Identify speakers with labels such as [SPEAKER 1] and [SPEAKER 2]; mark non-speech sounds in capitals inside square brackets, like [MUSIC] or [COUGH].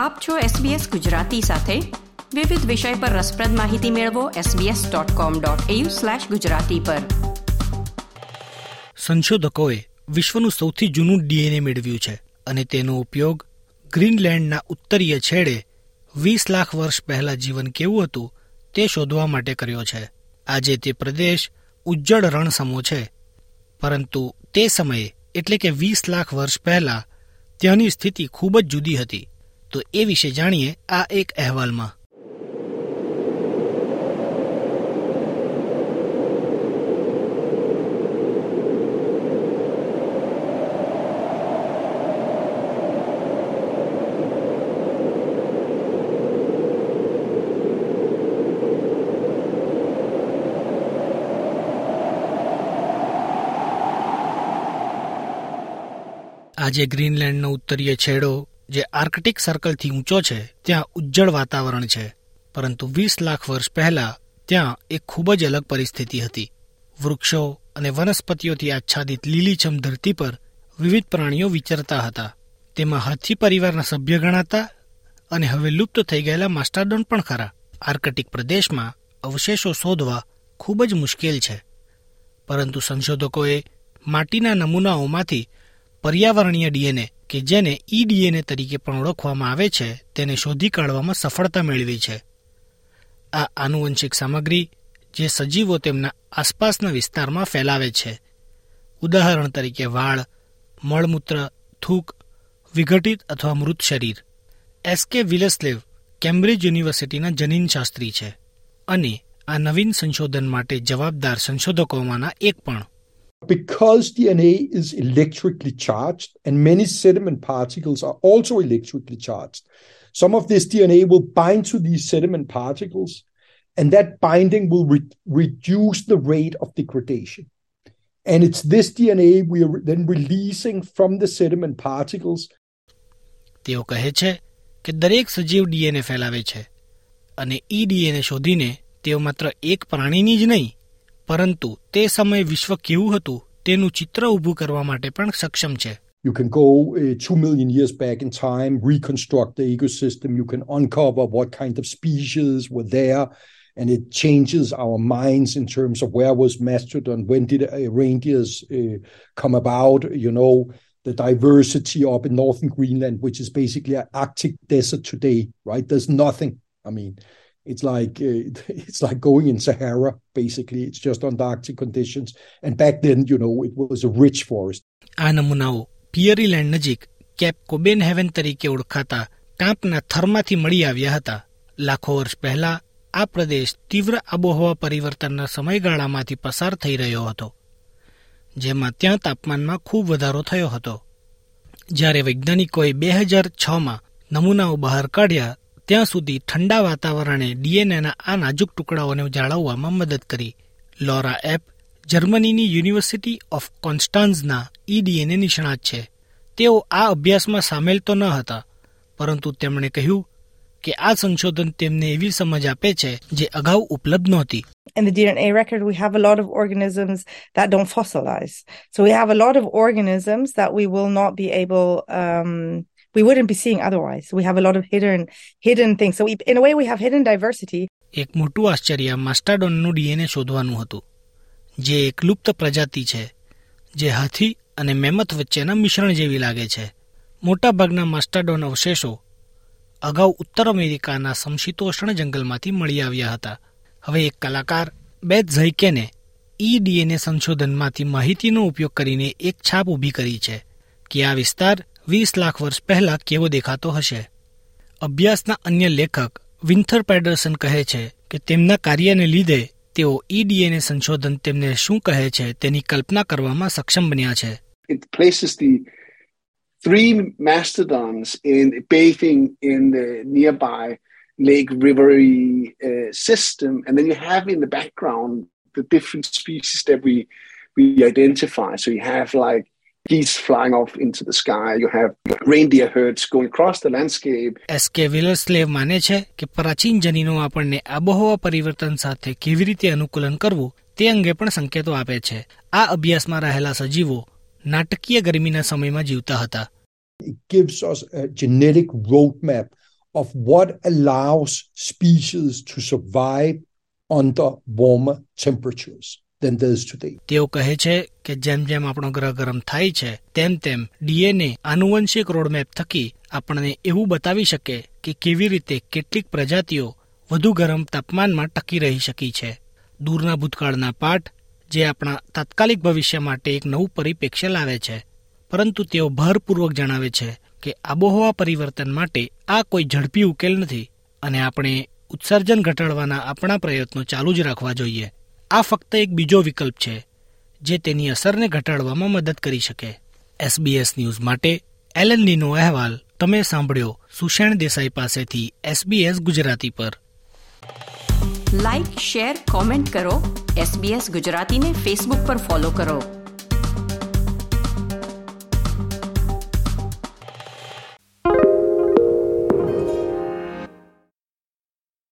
[SPEAKER 1] આપ છો SBS ગુજરાતી સાથે. વિવિધ વિષય પર રસપ્રદ માહિતી મેળવો sbs.com.au/gujarati પર.
[SPEAKER 2] સંશોધકોએ વિશ્વનું સૌથી જૂનું ડીએનએ મેળવ્યું છે અને તેનો ઉપયોગ ગ્રીનલેન્ડના ઉત્તરીય છેડે વીસ લાખ વર્ષ પહેલા જીવન કેવું હતું તે શોધવા માટે કર્યો છે. આજે તે પ્રદેશ ઉજ્જડ રણસમો છે. પરંતુ તે સમયે એટલે કે વીસ લાખ વર્ષ પહેલા ત્યાંની સ્થિતિ ખૂબ જ જુદી હતી. તો એ વિશે જાણીએ આ એક અહેવાલમાં. આજે ગ્રીનલેન્ડનો ઉત્તરીય છેડો જે આર્કટિક સર્કલથી ઊંચો છે, ત્યાં ઉજ્જળ વાતાવરણ છે. પરંતુ વીસ લાખ વર્ષ પહેલા ત્યાં એક ખૂબ જ અલગ પરિસ્થિતિ હતી. વૃક્ષો અને વનસ્પતિઓથી આચ્છાદિત લીલીછમ ધરતી પર વિવિધ પ્રાણીઓ વિચરતા હતા. તેમાં હાથી પરિવારના સભ્ય ગણાતા અને હવે લુપ્ત થઈ ગયેલા માસ્ટાડોન પણ ખરા. આર્કટિક પ્રદેશમાં અવશેષો શોધવા ખૂબ જ મુશ્કેલ છે. પરંતુ સંશોધકોએ માટીના નમૂનાઓમાંથી પર્યાવરણીય ડીએનએ કે જેને ઈડીએનએ તરીકે પણ ઓળખવામાં આવે છે, તેને શોધી કાઢવામાં સફળતા મેળવી છે. આ આનુવંશિક સામગ્રી જે સજીવો તેમના આસપાસના વિસ્તારમાં ફેલાવે છે. ઉદાહરણ તરીકે વાળ, મળમૂત્ર, થૂક, વિઘટિત અથવા મૃત શરીર. એસ કે વિલસલેવ કેમ્બ્રિજ યુનિવર્સિટીના જનીનશાસ્ત્રી છે. અને આ નવીન સંશોધન માટે જવાબદાર સંશોધકોમાંના એક પણ.
[SPEAKER 3] Because DNA is electrically charged and many sediment particles are also electrically charged, some of this DNA will bind to these sediment particles and that binding will re- reduce the rate of degradation. And it's this DNA we are then releasing from the sediment particles.
[SPEAKER 2] તેઓ કહે છે કે દરેક સજીવ DNA ફેલાવે છે અને ઈ DNA શોધીને તેઓ માત્ર એક પ્રાણીની જ નહીં પરંતુ તે સમયે વિશ્વ કેવું હતું તેનું ચિત્ર ઊભું કરવા માટે પણ સક્ષમ છે
[SPEAKER 3] You can go uh, two million years back in time, reconstruct the ecosystem. You can uncover what kind of species were there, and it changes our minds in terms of where was mastodon, when did uh, reindeers uh, come about. You know, the diversity up in northern Greenland, which is basically an Arctic desert today. Right? There's nothing. I mean, it's like uh, [LAUGHS] it's like going in Sahara. Basically, it's just under Arctic conditions. And back then, you know, it was a rich forest.
[SPEAKER 2] આ નમૂનાઓ પિયરીલેન્ડ નજીક cap કોબેન heaven તરીકે ઓળખાતા કાંપના થરમાંથી મળી આવ્યા હતા લાખો વર્ષ પહેલા આ પ્રદેશ તીવ્ર આબોહવા પરિવર્તનના સમયગાળામાંથી પસાર થઈ રહ્યો હતો જેમાં ત્યાં તાપમાનમાં ખૂબ વધારો થયો હતો જ્યારે વૈજ્ઞાનિકોએ બે હજાર છમાં નમૂનાઓ બહાર કાઢ્યા ત્યાં સુધી ઠંડા વાતાવરણે ડીએનએના આ નાજુક ટુકડાઓને જાળવવામાં મદદ કરી. લોરા એપ જર્મનીની યુનિવર્સિટી ઓફ કોન્સ્ટાન્ઝના ઈ ડીએનએ નિષ્ણાત છે. તેઓ આ અભ્યાસમાં સામેલ તો ન હતા પરંતુ તેમણે કહ્યું કે આ સંશોધન તેમને એવી સમજ આપે છે જે અગાઉ ઉપલબ્ધ નહોતી.
[SPEAKER 4] In the DNA record, we have a lot of organisms that don't fossilize. So we have a lot of organisms that we will not be able, um, we wouldn't be seeing otherwise. We have a lot of hidden, hidden things. So we, in a way, we have hidden diversity.
[SPEAKER 2] એક મોટું આશ્ચર્ય માસ્ટાડોનનું DNA શોધવાનું હતું જે એક લુપ્ત પ્રજાતિ છે જે હાથી અને મેમથ વચ્ચેના મિશ્રણ જેવી લાગે છે મોટાભાગના માસ્ટાડોન અવશેષો અગાઉ ઉત્તર અમેરિકાના સમશીતોષ્ણ જંગલમાંથી મળી આવ્યા હતા હવે એક કલાકાર બેથ ઝૈકેને ઈ ડીએનએ સંશોધનમાંથી માહિતીનો ઉપયોગ કરીને એક છાપ ઊભી કરી છે કે આ વિસ્તાર વીસ લાખ વર્ષ પહેલા કેવો દેખાતો હશે અભ્યાસના અન્ય લેખક વિન્થર પેડરસન કહે છે કે તેમના કાર્યને લીધે તેઓ ઈડીએનએ સંશોધન તેમને શું કહે છે તેની કલ્પના કરવામાં સક્ષમ બન્યા છે
[SPEAKER 5] it places the three mastodons in bathing in the nearby lake rivery uh, system and then you have in the background the different species that we we identify so you have like geese flying off into the sky you have reindeer herds going across the landscape
[SPEAKER 2] Eske Willerslev માને છે કે પ્રાચીન જનીનો આપણને આબોહવા પરિવર્તન સાથે કેવી રીતે અનુકૂલન કરવું તે અંગે પણ સંકેતો આપે છે આ અભ્યાસમાં રહેલા સજીવો નાટકીય ગરમીના સમયમાં જીવતા હતા
[SPEAKER 3] It gives us a genetic roadmap of what allows species to survive under warmer temperatures than there today.
[SPEAKER 2] તેઓ કહે છે કે જેમ જેમ આપણો ગ્રહ ગરમ થાય છે, તેમ તેમ ડીએનએ આનુવંશિક રોડમેપ થકી આપણને એવું બતાવી શકે કે કેવી રીતે કેટલીક પ્રજાતિઓ વધુ ગરમ તાપમાનમાં ટકી રહી શકી છે. દૂરના ભૂતકાળના પાઠ, જે આપણા તાત્કાલિક ભવિષ્ય માટે એક નવું પરિપ્રેક્ષ્ય લાવે છે. પરંતુ તેઓ ભારપૂર્વક જણાવે છે કે આબોહવા પરિવર્તન માટે આ કોઈ ઝડપી ઉકેલ નથી અને આપણે ઉત્સર્જન ઘટાડવાના આપણા પ્રયત્નો ચાલુ જ રાખવા જોઈએ. આ ફક્ત એક બીજો વિકલ્પ છે, જે તેની અસરને ઘટાડવામાં મદદ કરી શકે. એસબીએસ ન્યૂઝ માટે, એલન લીનો અહેવાલ, તમે સાંભળ્યો સુષેણ દેસાઈ પાસેથી એસબીએસ ગુજરાતી પર.
[SPEAKER 1] લાઇક શેર કોમેન્ટ કરો. એસબીએસ ગુજરાતીને ફેસબુક પર ફોલો કરો.